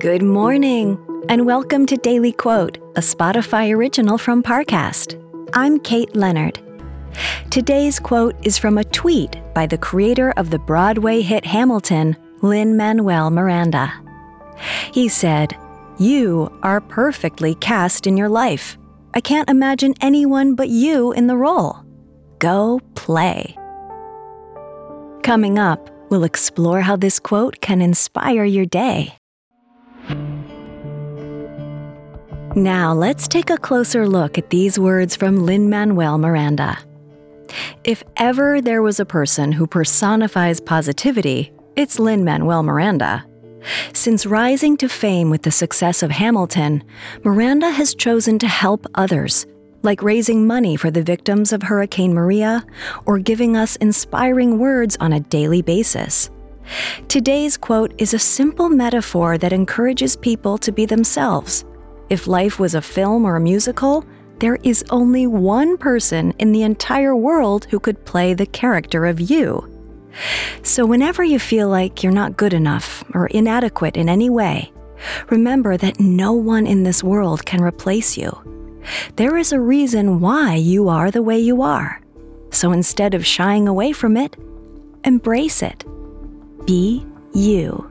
Good morning, and welcome to Daily Quote, a Spotify original from Parcast. I'm Kate Leonard. Today's quote is from a tweet by the creator of the Broadway hit Hamilton, Lin Manuel Miranda. He said, You are perfectly cast in your life. I can't imagine anyone but you in the role. Go play. Coming up, we'll explore how this quote can inspire your day. Now, let's take a closer look at these words from Lin Manuel Miranda. If ever there was a person who personifies positivity, it's Lin Manuel Miranda. Since rising to fame with the success of Hamilton, Miranda has chosen to help others, like raising money for the victims of Hurricane Maria or giving us inspiring words on a daily basis. Today's quote is a simple metaphor that encourages people to be themselves if life was a film or a musical, there is only one person in the entire world who could play the character of you. So, whenever you feel like you're not good enough or inadequate in any way, remember that no one in this world can replace you. There is a reason why you are the way you are. So, instead of shying away from it, embrace it. Be you.